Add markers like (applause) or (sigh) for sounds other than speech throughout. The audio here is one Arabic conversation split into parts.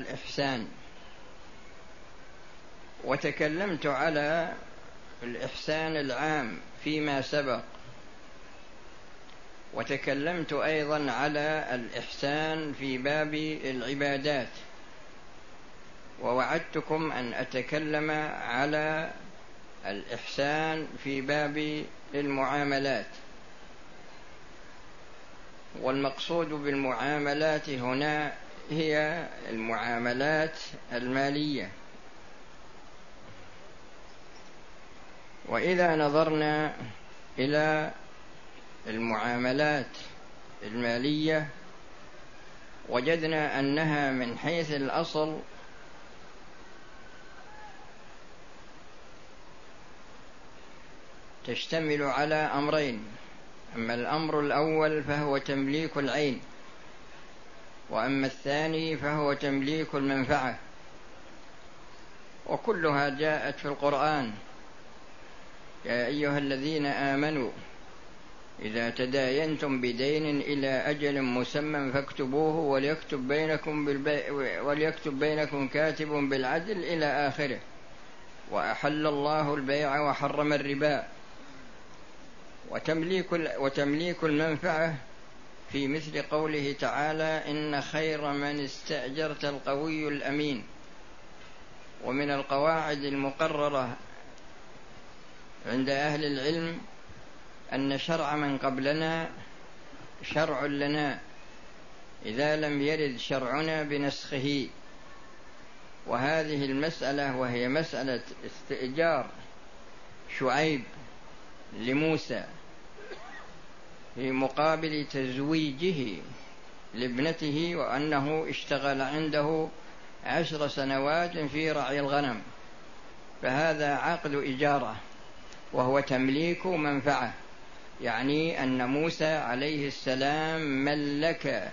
الإحسان. وتكلمت على الإحسان العام فيما سبق. وتكلمت أيضا على الإحسان في باب العبادات. ووعدتكم أن أتكلم على الإحسان في باب المعاملات. والمقصود بالمعاملات هنا هي المعاملات المالية. وإذا نظرنا إلى المعاملات المالية وجدنا أنها من حيث الأصل تشتمل على أمرين. أما الأمر الأول فهو تمليك العين. وأما الثاني فهو تمليك المنفعة. وكلها جاءت في القرآن. يا أيها الذين آمنوا إذا تداينتم بدين إلى أجل مسمى فاكتبوه وليكتب بينكم بالبي... وليكتب بينكم كاتب بالعدل إلى آخره. وأحل الله البيع وحرم الربا. وتمليك وتمليك المنفعة في مثل قوله تعالى إن خير من استأجرت القوي الأمين ومن القواعد المقررة عند أهل العلم أن شرع من قبلنا شرع لنا إذا لم يرد شرعنا بنسخه. وهذه المسألة وهي مسألة استئجار شعيب لموسى في مقابل تزويجه لابنته وأنه اشتغل عنده عشر سنوات في رعي الغنم. فهذا عقد إجارة وهو تمليك منفعة يعني أن موسى عليه السلام ملك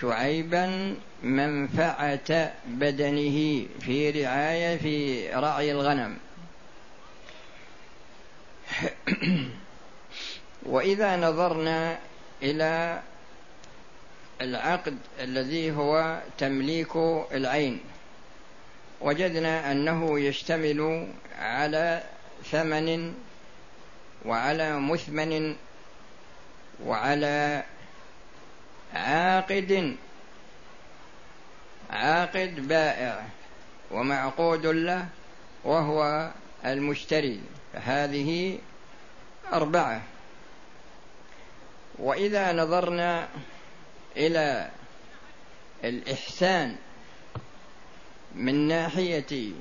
شعيبا منفعة بدنه في رعاية في رعي الغنم. (clears throat) وإذا نظرنا إلى العقد الذي هو تمليك العين وجدنا أنه يشتمل على ثمن وعلى مثمن وعلى عاقد عاقد بائع ومعقود له وهو المشتري. فهذه أربعة. وإذا نظرنا إلى الإحسان من ناحية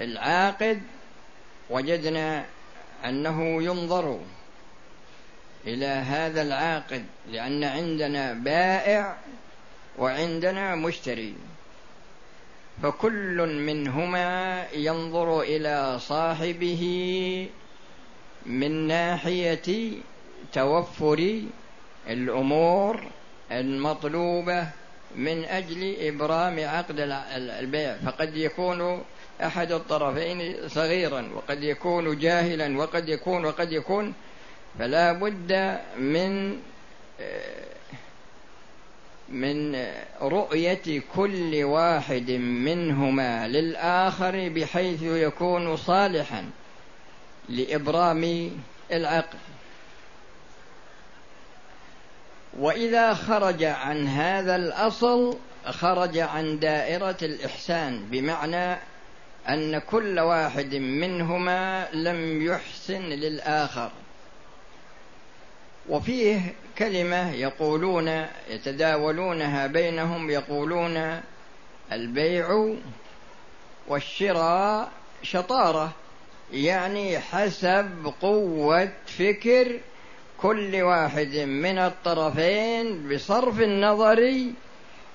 العاقد وجدنا أنه ينظر إلى هذا العاقد لأن عندنا بائع وعندنا مشتري. فكل منهما ينظر إلى صاحبه من ناحية توفر الأمور المطلوبة من أجل إبرام عقد البيع. فقد يكون أحد الطرفين صغيرا وقد يكون جاهلا وقد يكون وقد يكون. فلا بد من من رؤية كل واحد منهما للآخر بحيث يكون صالحا. لإبرام العقد وإذا خرج عن هذا الأصل خرج عن دائرة الإحسان بمعنى أن كل واحد منهما لم يحسن للآخر. وفيه كلمة يقولون يتداولونها بينهم يقولون البيع والشراء شطارة. يعني حسب قوة فكر كل واحد من الطرفين بصرف النظر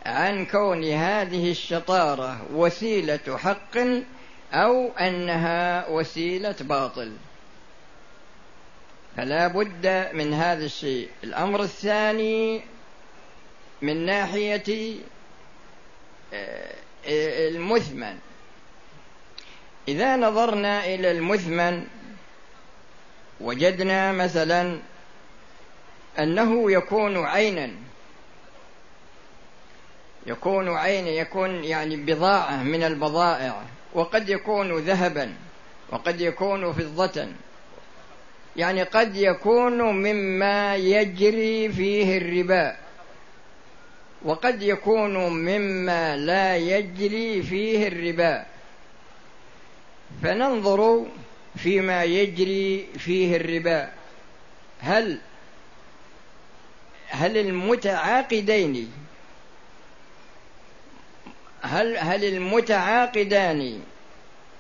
عن كون هذه الشطارة وسيلة حق أو أنها وسيلة باطل. فلا بد من هذا الشيء. الأمر الثاني من ناحية آه، المثمن. إذا نظرنا إلى المثمن وجدنا مثلا أنه يكون عينا. يكون عين يكون يعني بضاعة من البضائع وقد يكون ذهبا وقد يكون فضة. يعني قد يكون مما يجري فيه الربا وقد يكون مما لا يجري فيه الربا. فننظر فيما يجري فيه الربا. هل هل المتعاقدين هل هل المتعاقدان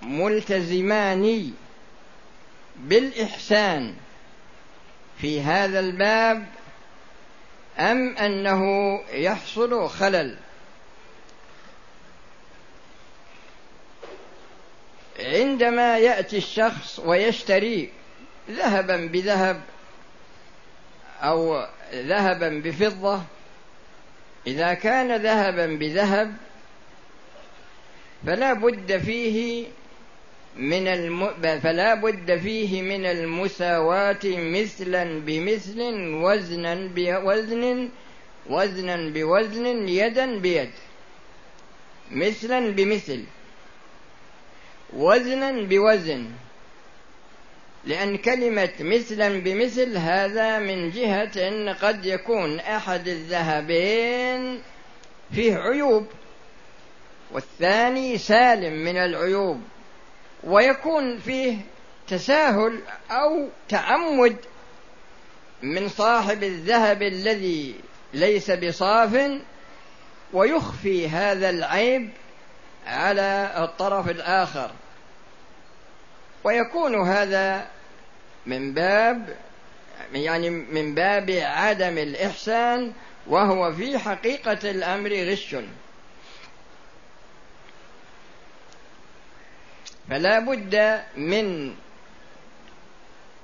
ملتزمان بالإحسان في هذا الباب أم أنه يحصل خلل؟ عندما يأتي الشخص ويشتري ذهبا بذهب أو ذهبا بفضة إذا كان ذهبا بذهب فلا بد فيه من الم... فلا بد فيه من المساواة مثلا بمثل وزنا بوزن وزنا بوزن يدا بيد مثلا بمثل. وزنا بوزن. لأن كلمة مثلا بمثل هذا من جهة أن قد يكون أحد الذهبين فيه عيوب والثاني سالم من العيوب ويكون فيه تساهل أو تعمد من صاحب الذهب الذي ليس بصاف ويخفي هذا العيب على الطرف الآخر. ويكون هذا من باب يعني من باب عدم الإحسان وهو في حقيقة الأمر غش. فلا بد من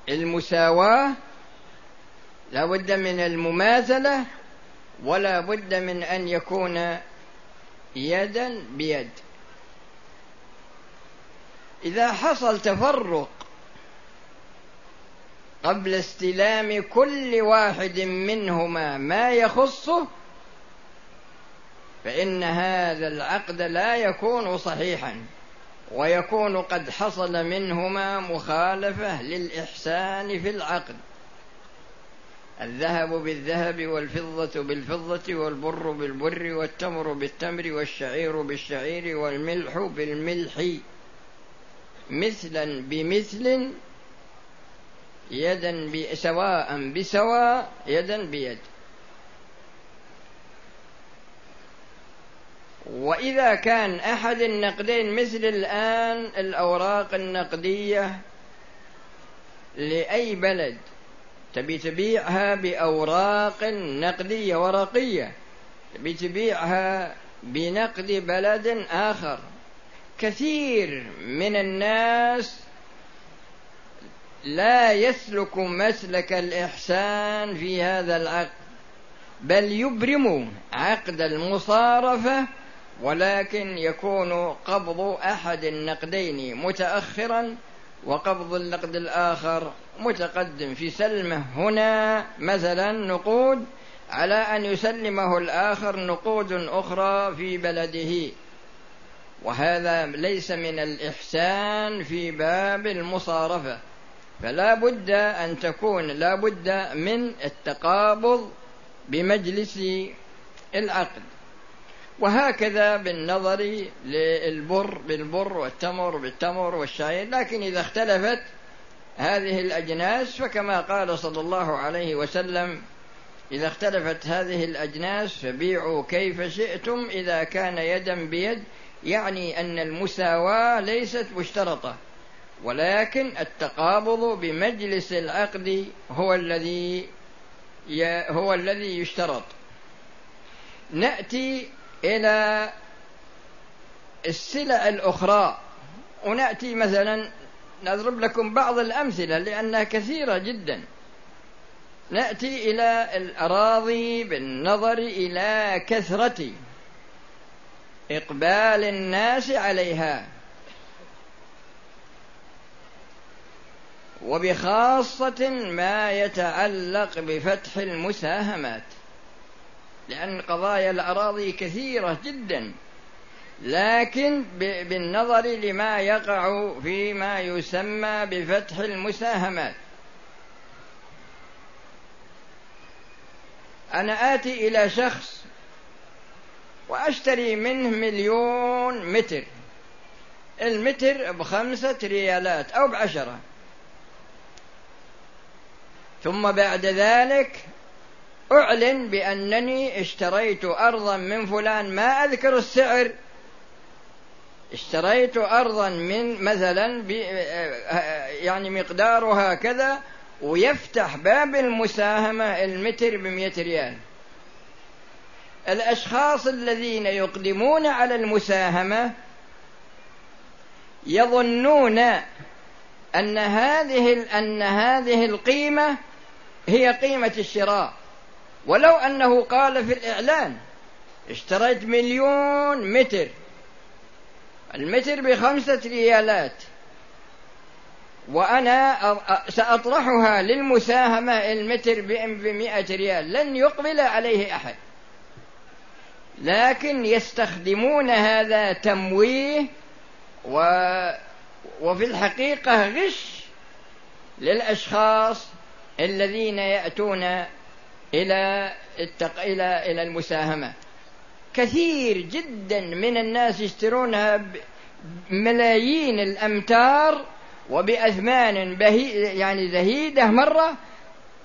المساواة لا بد من المماثلة ولا بد من أن يكون يدا بيد. إذا حصل تفرق قبل استلام كل واحد منهما ما يخصه فإن هذا العقد لا يكون صحيحا ويكون قد حصل منهما مخالفة للإحسان في العقد. الذهب بالذهب والفضة بالفضة والبر بالبر والتمر بالتمر والشعير بالشعير والملح بالملح. مثلا بمثل يدا سواء بسواء يدا بيد. وإذا كان أحد النقدين مثل الآن الأوراق النقدية لأي بلد تبي تبيعها بأوراق نقدية ورقية تبي تبيعها بنقد بلد آخر. كثير من الناس لا يسلك مسلك الإحسان في هذا العقد بل يبرم عقد المصارفة ولكن يكون قبض أحد النقدين متاخرا وقبض النقد الآخر متقدم. في سلمة هنا مثلا نقود على أن يسلمه الآخر نقود أخرى في بلده. وهذا ليس من الإحسان في باب المصارفة. فلا بد أن تكون لا بد من التقابض بمجلس العقد. وهكذا بالنظر للبر بالبر والتمر بالتمر والشعير لكن إذا اختلفت هذه الأجناس فكما قال صلى الله عليه وسلم إذا اختلفت هذه الأجناس فبيعوا كيف شئتم إذا كان يدا بيد يعني أن المساواة ليست مشترطة ولكن التقابض بمجلس العقد هو الذي هو الذي يشترط. نأتي إلى السلع الأخرى. ونأتي مثلا نضرب لكم بعض الأمثلة لأنها كثيرة جدا. نأتي إلى الأراضي بالنظر إلى كثرة إقبال الناس عليها. وبخاصة ما يتعلق بفتح المساهمات لأن قضايا الأراضي كثيرة جدا لكن بالنظر لما يقع فيما يسمى بفتح المساهمات. أنا آتي إلى شخص وأشتري منه مليون متر. المتر بخمسة ريالات أو بعشرة. ثم بعد ذلك أعلن بأنني اشتريت أرضا من فلان. ما أذكر السعر. اشتريت أرضا من مثلا يعني مقدارها كذا ويفتح باب المساهمة المتر بمئة ريال. الأشخاص الذين يقدمون على المساهمة يظنون أن هذه أن هذه القيمة هي قيمة الشراء. ولو أنه قال في الإعلان اشتريت مليون متر. المتر بخمسة ريالات. وأنا سأطرحها للمساهمة المتر بمئة ريال. لن يقبل عليه أحد. لكن يستخدمون هذا تمويه و وفي الحقيقة غش للأشخاص الذين يأتون إلى التق... إلى إلى المساهمة. كثير جدا من الناس يشترونها ملايين الأمتار وبأثمان بهي يعني زهيدة مرة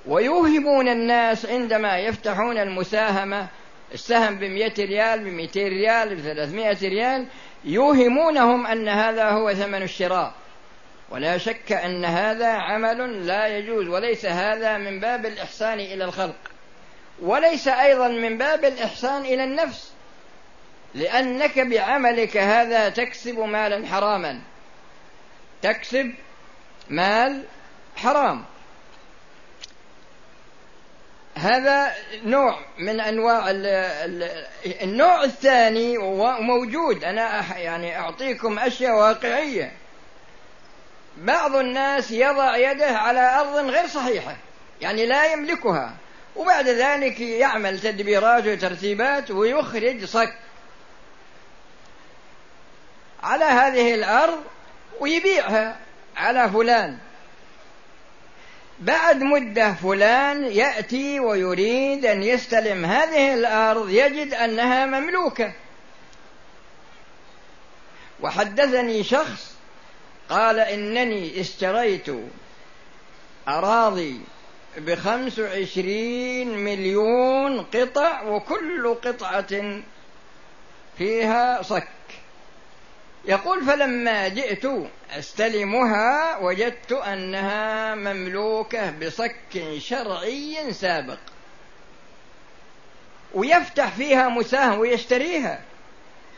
ويوهمون الناس عندما يفتحون المساهمة السهم بمئة ريال بمئتين ريال بثلاثمائة ريال يوهمونهم أن هذا هو ثمن الشراء. ولا شك أن هذا عمل لا يجوز وليس هذا من باب الإحسان إلى الخلق. وليس أيضا من باب الإحسان إلى النفس لأنك بعملك هذا تكسب مالا حراما. تكسب مال حرام. هذا نوع من أنواع النوع الثاني موجود. أنا يعني أعطيكم أشياء واقعية. بعض الناس يضع يده على أرض غير صحيحة يعني لا يملكها وبعد ذلك يعمل تدبيرات وترتيبات ويخرج صك على هذه الأرض ويبيعها على فلان. بعد مدة فلان يأتي ويريد أن يستلم هذه الأرض يجد أنها مملوكة. وحدثني شخص قال إنني اشتريت أراضي بخمس وعشرين مليون قطع وكل قطعة فيها صك. يقول فلما جئت أستلمها وجدت أنها مملوكة بصك شرعي سابق. ويفتح فيها مساهمه ويشتريها.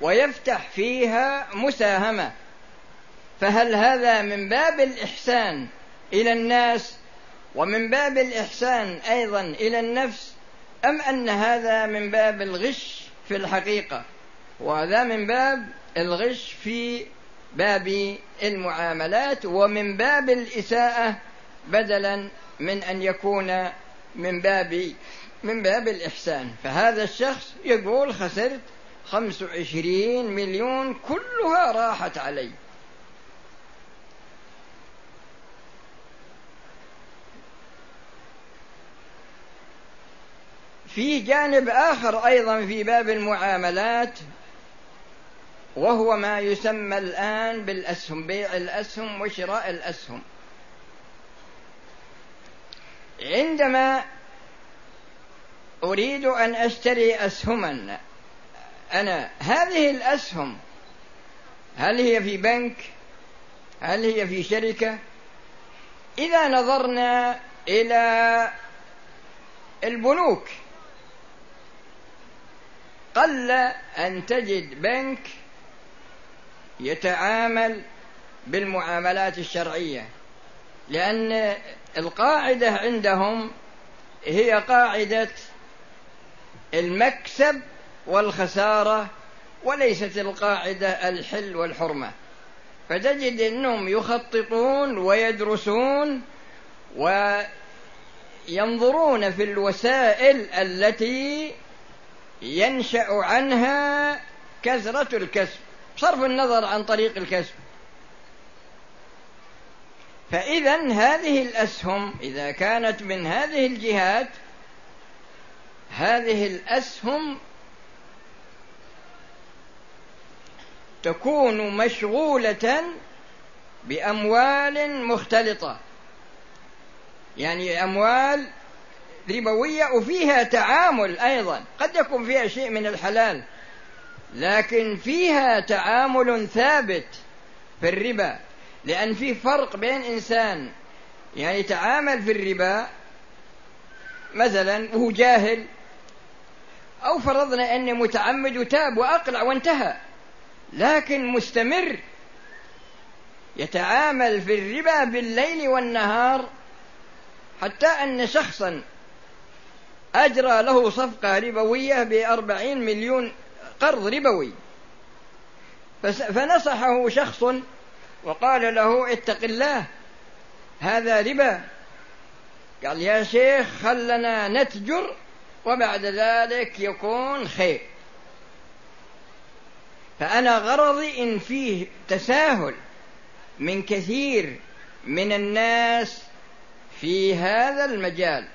ويفتح فيها مساهمة. فهل هذا من باب الإحسان إلى الناس؟ ومن باب الإحسان أيضا إلى النفس؟ أم أن هذا من باب الغش في الحقيقة؟ وهذا من باب الغش في باب المعاملات ومن باب الإساءة بدلا من أن يكون من باب من باب الإحسان. فهذا الشخص يقول خسرت خمس وعشرين مليون كلها راحت علي. في جانب آخر أيضا في باب المعاملات وهو ما يسمى الآن بالأسهم بيع الأسهم وشراء الأسهم. عندما أريد أن أشتري أسهما أنا هذه الأسهم هل هي في بنك؟ هل هي في شركة؟ إذا نظرنا إلى البنوك. قل أن تجد بنك يتعامل بالمعاملات الشرعية لأن القاعدة عندهم هي قاعدة المكسب والخسارة وليست القاعدة الحل والحرمة. فتجد إنهم يخططون ويدرسون وينظرون في الوسائل التي ينشأ عنها كثرة الكسب. صرف النظر عن طريق الكسب. فإذا هذه الأسهم إذا كانت من هذه الجهات هذه الأسهم تكون مشغولة بأموال مختلطة. يعني أموال ربوية وفيها تعامل أيضا. قد يكون فيها شيء من الحلال. لكن فيها تعامل ثابت في الربا. لأن في فرق بين إنسان يعني يتعامل في الربا مثلا وهو جاهل أو فرضنا أني متعمد وتاب وأقلع وانتهى لكن مستمر يتعامل في الربا بالليل والنهار حتى أن شخصا أجرى له صفقة ربوية بأربعين مليون قرض ربوي. فنصحه شخص وقال له اتق الله هذا ربا. قال يا شيخ خلنا نتجر وبعد ذلك يكون خير. فأنا غرضي إن فيه تساهل من كثير من الناس في هذا المجال.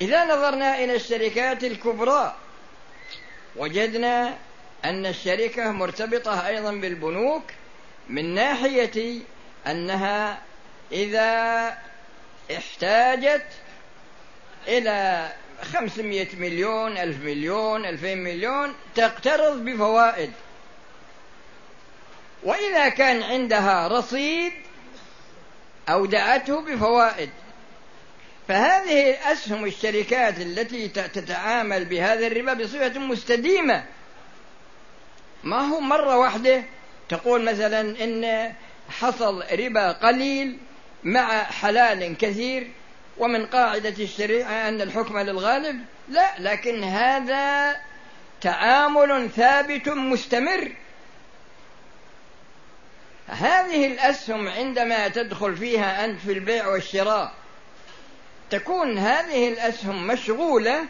إذا نظرنا إلى الشركات الكبرى وجدنا أن الشركة مرتبطة أيضا بالبنوك من ناحية أنها إذا احتاجت إلى خمسمائة مليون ألف مليون ألفين مليون تقترض بفوائد. وإذا كان عندها رصيد أودعته بفوائد. فهذه أسهم الشركات التي تتعامل بهذا الربا بصفة مستديمة. ما هو مرة واحدة تقول مثلا إن حصل ربا قليل مع حلال كثير ومن قاعدة الشريعة أن الحكم للغالب؟ لا لكن هذا تعامل ثابت مستمر. هذه الأسهم عندما تدخل فيها أنت في البيع والشراء تكون هذه الأسهم مشغولة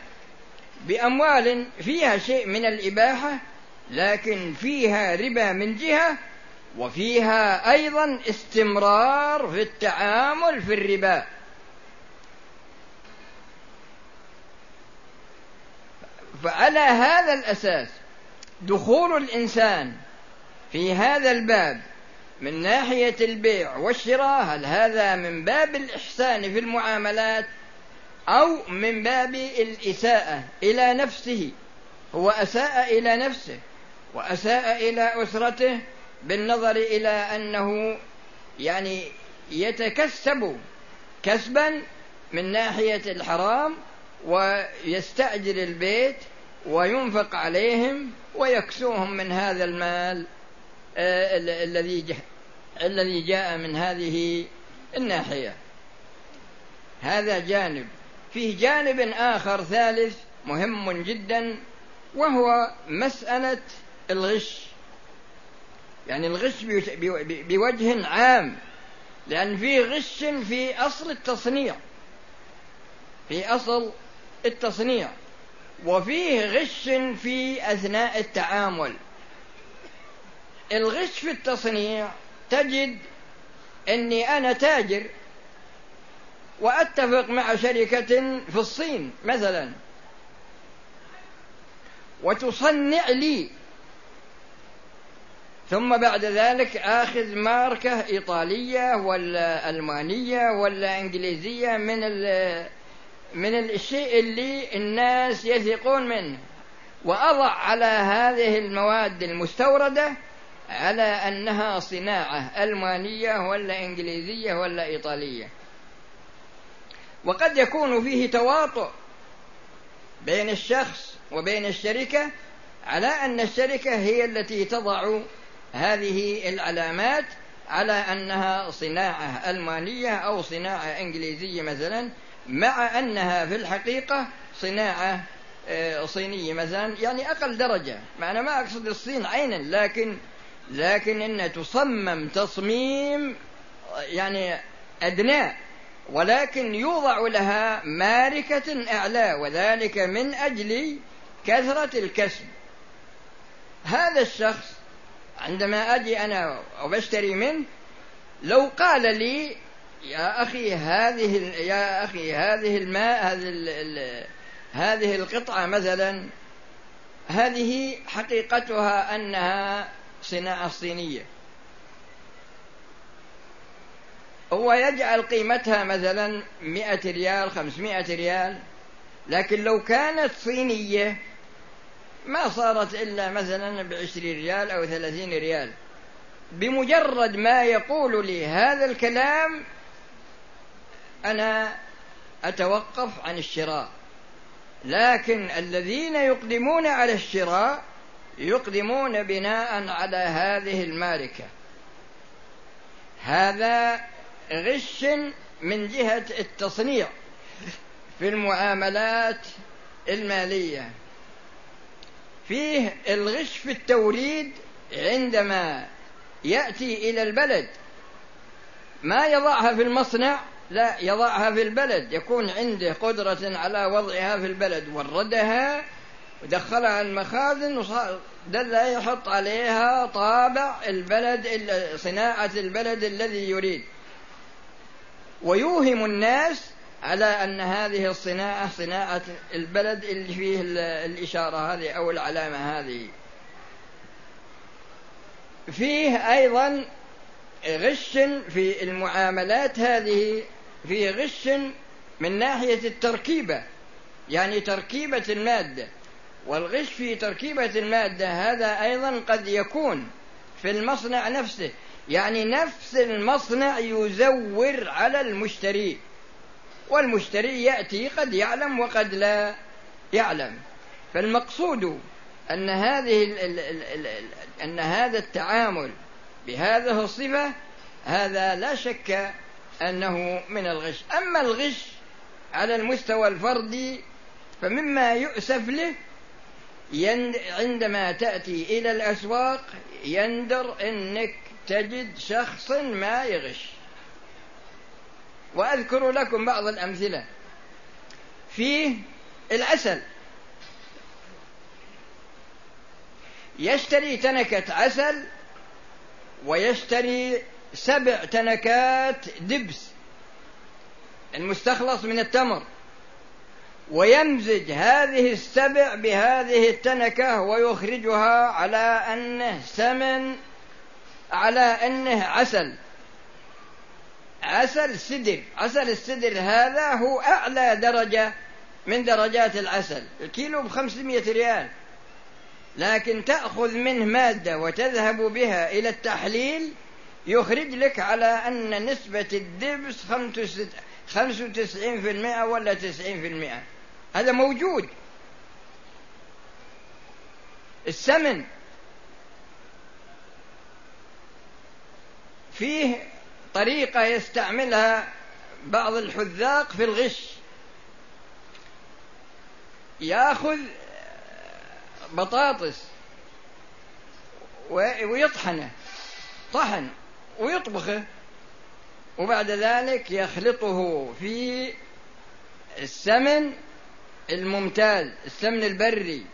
بأموال فيها شيء من الإباحة لكن فيها ربا من جهة وفيها أيضا استمرار في التعامل في الربا. فعلى هذا الأساس دخول الإنسان في هذا الباب من ناحية البيع والشراء هل هذا من باب الإحسان في المعاملات أو من باب الإساءة إلى نفسه؟ هو أساء إلى نفسه وأساء إلى أسرته بالنظر إلى أنه يعني يتكسب كسبا من ناحية الحرام ويستأجر البيت وينفق عليهم ويكسوهم من هذا المال آه، الذي الذي جاء من هذه الناحية. هذا جانب. فيه جانب آخر ثالث مهم جدا وهو مسألة الغش. يعني الغش بوجه عام. لأن فيه غش في أصل التصنيع. في أصل التصنيع. وفيه غش في أثناء التعامل. الغش في التصنيع تجد أني أنا تاجر وأتفق مع شركة في الصين مثلا. وتصنع لي. ثم بعد ذلك آخذ ماركة إيطالية ولا ألمانية ولا إنجليزية من من الشيء اللي الناس يثقون منه. وأضع على هذه المواد المستوردة على أنها صناعة ألمانية ولا إنجليزية ولا إيطالية. وقد يكون فيه تواطؤ بين الشخص وبين الشركة على أن الشركة هي التي تضع هذه العلامات على أنها صناعة ألمانية أو صناعة إنجليزية مثلا مع أنها في الحقيقة صناعة آه، صينية مثلا يعني أقل درجة. معنى ما أقصد الصين عينا لكن لكن إن تصمم تصميم يعني أدنى ولكن يوضع لها ماركة أعلى وذلك من أجل كثرة الكسب. هذا الشخص عندما أجي أنا وبشتري منه لو قال لي يا أخي هذه يا أخي هذه الماء هذه هذه القطعة مثلا هذه حقيقتها أنها صناعة صينية. هو يجعل قيمتها مثلا مئة ريال خمسمائة ريال لكن لو كانت صينية ما صارت إلا مثلا بعشرين ريال أو ثلاثين ريال. بمجرد ما يقول لي هذا الكلام أنا أتوقف عن الشراء. لكن الذين يقدمون على الشراء يقدمون بناء على هذه الماركة. هذا غش من جهة التصنيع في المعاملات المالية. فيه الغش في التوريد عندما يأتي إلى البلد. ما يضعها في المصنع؟ لا يضعها في البلد. يكون عنده قدرة على وضعها في البلد. وردها ودخلها المخازن دل يحط عليها طابع البلد صناعة البلد الذي يريد. ويوهم الناس على أن هذه الصناعة صناعة البلد اللي فيه الإشارة هذه أو العلامة هذه. فيه أيضا غش في المعاملات هذه فيه غش من ناحية التركيبة يعني تركيبة المادة. والغش في تركيبة المادة هذا أيضا قد يكون في المصنع نفسه. يعني نفس المصنع يزور على المشتري والمشتري يأتي قد يعلم وقد لا يعلم. فالمقصود أن هذه أن هذا التعامل بهذه الصفة هذا لا شك أنه من الغش. أما الغش على المستوى الفردي فمما يؤسف له عندما تأتي إلى الأسواق يندر أنك تجد شخص ما يغش. وأذكر لكم بعض الأمثلة. فيه العسل. يشتري تنكة عسل ويشتري سبع تنكات دبس. المستخلص من التمر. ويمزج هذه السبع بهذه التنكة ويخرجها على أنه سمن على أنه عسل. عسل سدر عسل السدر هذا هو أعلى درجة من درجات العسل. الكيلو بخمسمائة ريال. لكن تأخذ منه مادة وتذهب بها إلى التحليل يخرج لك على أن نسبة الدبس خمسة وتسعين في المئة ولا تسعين في المئة. هذا موجود. السمن فيه طريقة يستعملها بعض الحذاق في الغش. ياخذ بطاطس ويطحنه طحن ويطبخه وبعد ذلك يخلطه في السمن الممتاز السمن البري.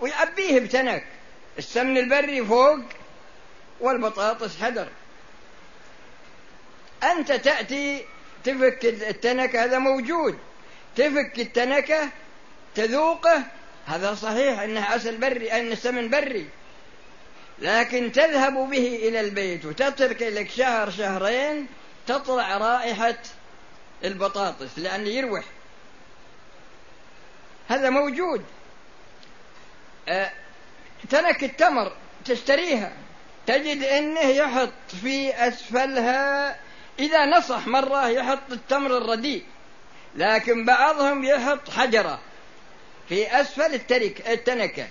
ويعبيه بتنك. السمن البري فوق والبطاطس حدر. أنت تأتي تفك التنكة هذا موجود. تفك التنكة تذوقه هذا صحيح أنه عسل بري أن سمن بري. لكن تذهب به إلى البيت وتترك لك شهر شهرين تطلع رائحة البطاطس لأنه يروح. هذا موجود. أه تنك التمر تشتريها. تجد إنه يحط في أسفلها إذا نصح مرة يحط التمر الرديء لكن بعضهم يحط حجرة في أسفل الترك التنكة.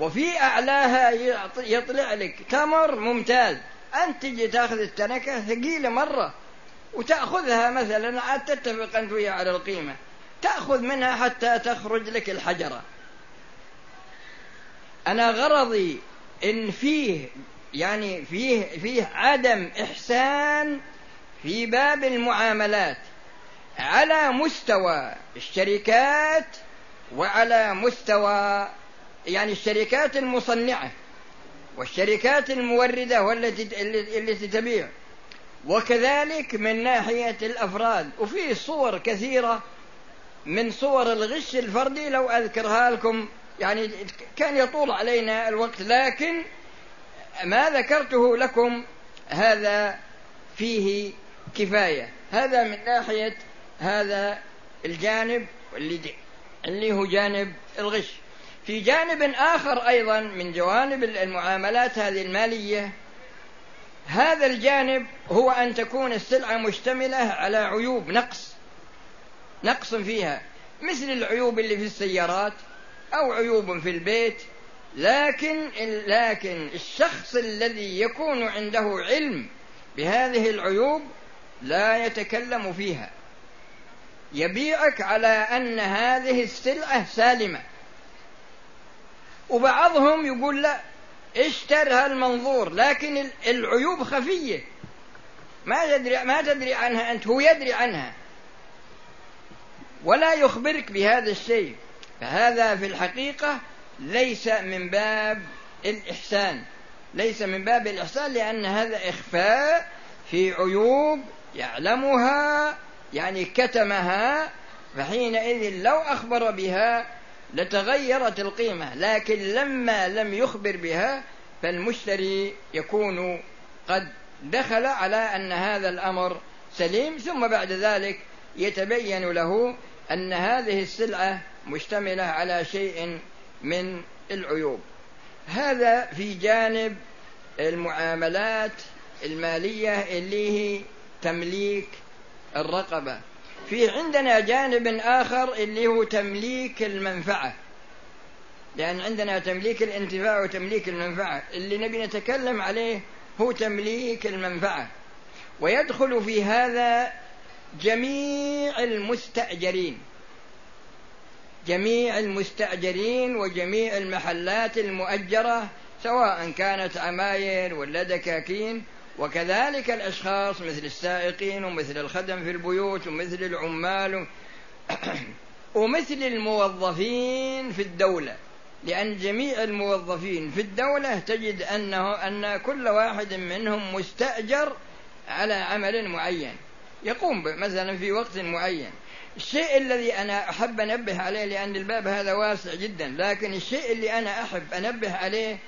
وفي أعلاها يطلع لك تمر ممتاز. أنت تجي تأخذ التنكة ثقيلة مرة وتأخذها مثلا عاد تتفق أنت على القيمة. تأخذ منها حتى تخرج لك الحجرة. أنا غرضي إن فيه يعني فيه فيه عدم إحسان في باب المعاملات على مستوى الشركات وعلى مستوى يعني الشركات المصنعة والشركات الموردة والتي التي تبيع. وكذلك من ناحية الأفراد. وفي صور كثيرة من صور الغش الفردي لو أذكرها لكم. يعني كان يطول علينا الوقت لكن ما ذكرته لكم هذا فيه كفاية. هذا من ناحية هذا الجانب اللي, اللي هو جانب الغش. في جانب آخر أيضا من جوانب المعاملات هذه المالية هذا الجانب هو أن تكون السلعة مشتملة على عيوب نقص. نقص فيها مثل العيوب اللي في السيارات أو عيوب في البيت لكن لكن الشخص الذي يكون عنده علم بهذه العيوب لا يتكلم فيها. يبيعك على أن هذه السلعة سالمة. وبعضهم يقول لا اشتر هالمنظور لكن العيوب خفية. ما تدري ما تدري عنها أنت هو يدري عنها. ولا يخبرك بهذا الشيء. فهذا في الحقيقة ليس من باب الإحسان. ليس من باب الإحسان لأن هذا إخفاء في عيوب يعلمها يعني كتمها فحينئذ لو أخبر بها لتغيرت القيمة. لكن لما لم يخبر بها فالمشتري يكون قد دخل على أن هذا الأمر سليم ثم بعد ذلك يتبين له أن هذه السلعة مشتملة على شيء من العيوب. هذا في جانب المعاملات المالية اللي هي تمليك الرقبة. في عندنا جانب آخر اللي هو تمليك المنفعة. لأن عندنا تمليك الانتفاع وتمليك المنفعة. اللي نبي نتكلم عليه هو تمليك المنفعة. ويدخل في هذا جميع المستأجرين. جميع المستأجرين وجميع المحلات المؤجرة سواء كانت عماير ولا دكاكين وكذلك الأشخاص مثل السائقين ومثل الخدم في البيوت ومثل العمال (coughs) ومثل الموظفين في الدولة. لأن جميع الموظفين في الدولة تجد أنه أن كل واحد منهم مستأجر على عمل معين. يقوم مثلا في وقت معين. الشيء الذي أنا أحب أنبه عليه لأن الباب هذا واسع جدا لكن الشيء اللي أنا أحب أنبه عليه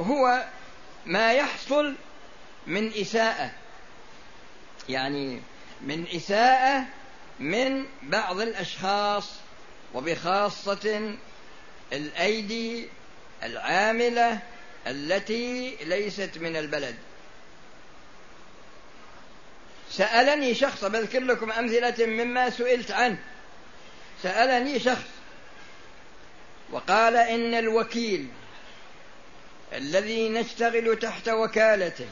هو ما يحصل من إساءة. يعني من إساءة من بعض الأشخاص وبخاصة الأيدي العاملة التي ليست من البلد. سألني شخص بذكر لكم أمثلة مما سئلت عنه. سألني شخص وقال إن الوكيل الذي نشتغل تحت وكالته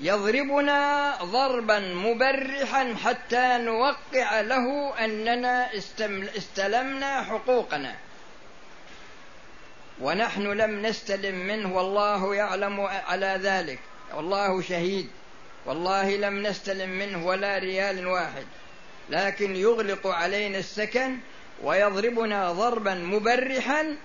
يضربنا ضربا مبرحا حتى نوقع له أننا استلمنا حقوقنا. ونحن لم نستلم منه والله يعلم على ذلك. والله شهيد. والله لم نستلم منه ولا ريال واحد. لكن يغلق علينا السكن ويضربنا ضربا مبرحا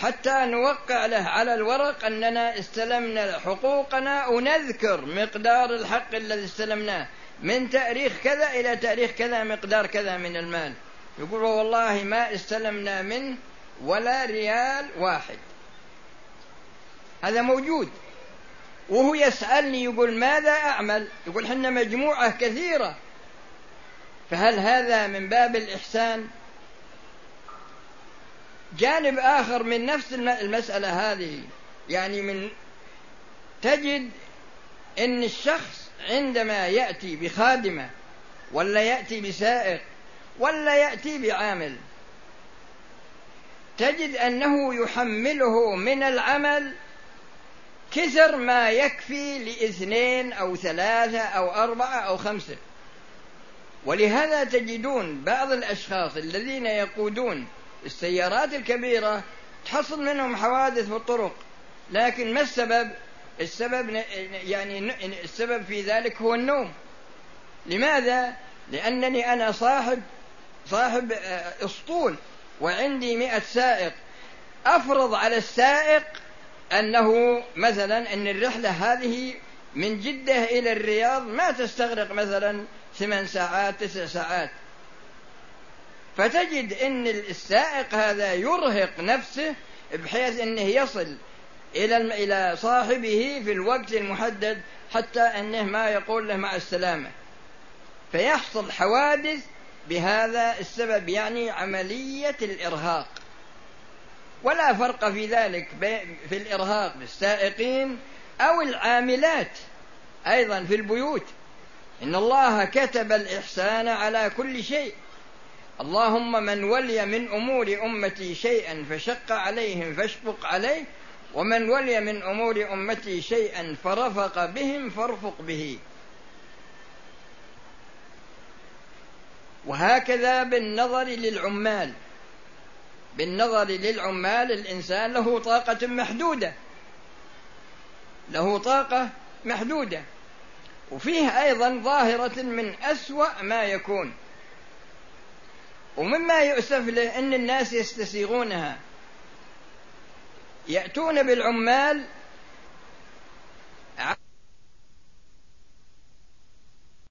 حتى نوقع له على الورق أننا استلمنا حقوقنا ونذكر مقدار الحق الذي استلمناه. من تأريخ كذا إلى تأريخ كذا مقدار كذا من المال. يقول والله ما استلمنا منه ولا ريال واحد. هذا موجود. وهو يسألني يقول ماذا أعمل؟ يقول حنا مجموعة كثيرة. فهل هذا من باب الإحسان؟ جانب آخر من نفس المسألة هذه. يعني من تجد أن الشخص عندما يأتي بخادمة ولا يأتي بسائق ولا يأتي بعامل تجد أنه يحمله من العمل كثر ما يكفي لإثنين أو ثلاثة أو أربعة أو خمسة. ولهذا تجدون بعض الأشخاص الذين يقودون السيارات الكبيرة تحصل منهم حوادث في الطرق لكن ما السبب؟ السبب يعني السبب في ذلك هو النوم. لماذا؟ لأنني أنا صاحب صاحب آه، أسطول. وعندي مئة سائق. أفرض على السائق أنه مثلا أن الرحلة هذه من جدة إلى الرياض ما تستغرق مثلا ثمان ساعات تسع ساعات. فتجد أن السائق هذا يرهق نفسه بحيث أنه يصل إلى صاحبه في الوقت المحدد حتى أنه ما يقول له مع السلامة. فيحصل حوادث بهذا السبب يعني عملية الإرهاق. ولا فرق في ذلك في الإرهاق بالسائقين أو العاملات أيضا في البيوت. إن الله كتب الإحسان على كل شيء. اللهم من ولي من أمور أمتي شيئا فشق عليهم فاشفق عليه ومن ولي من أمور أمتي شيئا فرفق بهم فارفق به. وهكذا بالنظر للعمال. بالنظر للعمال الإنسان له طاقة محدودة. له طاقة محدودة. وفيه أيضا ظاهرة من أسوأ ما يكون. ومما يؤسف له أن الناس يستسيغونها. يأتون بالعمال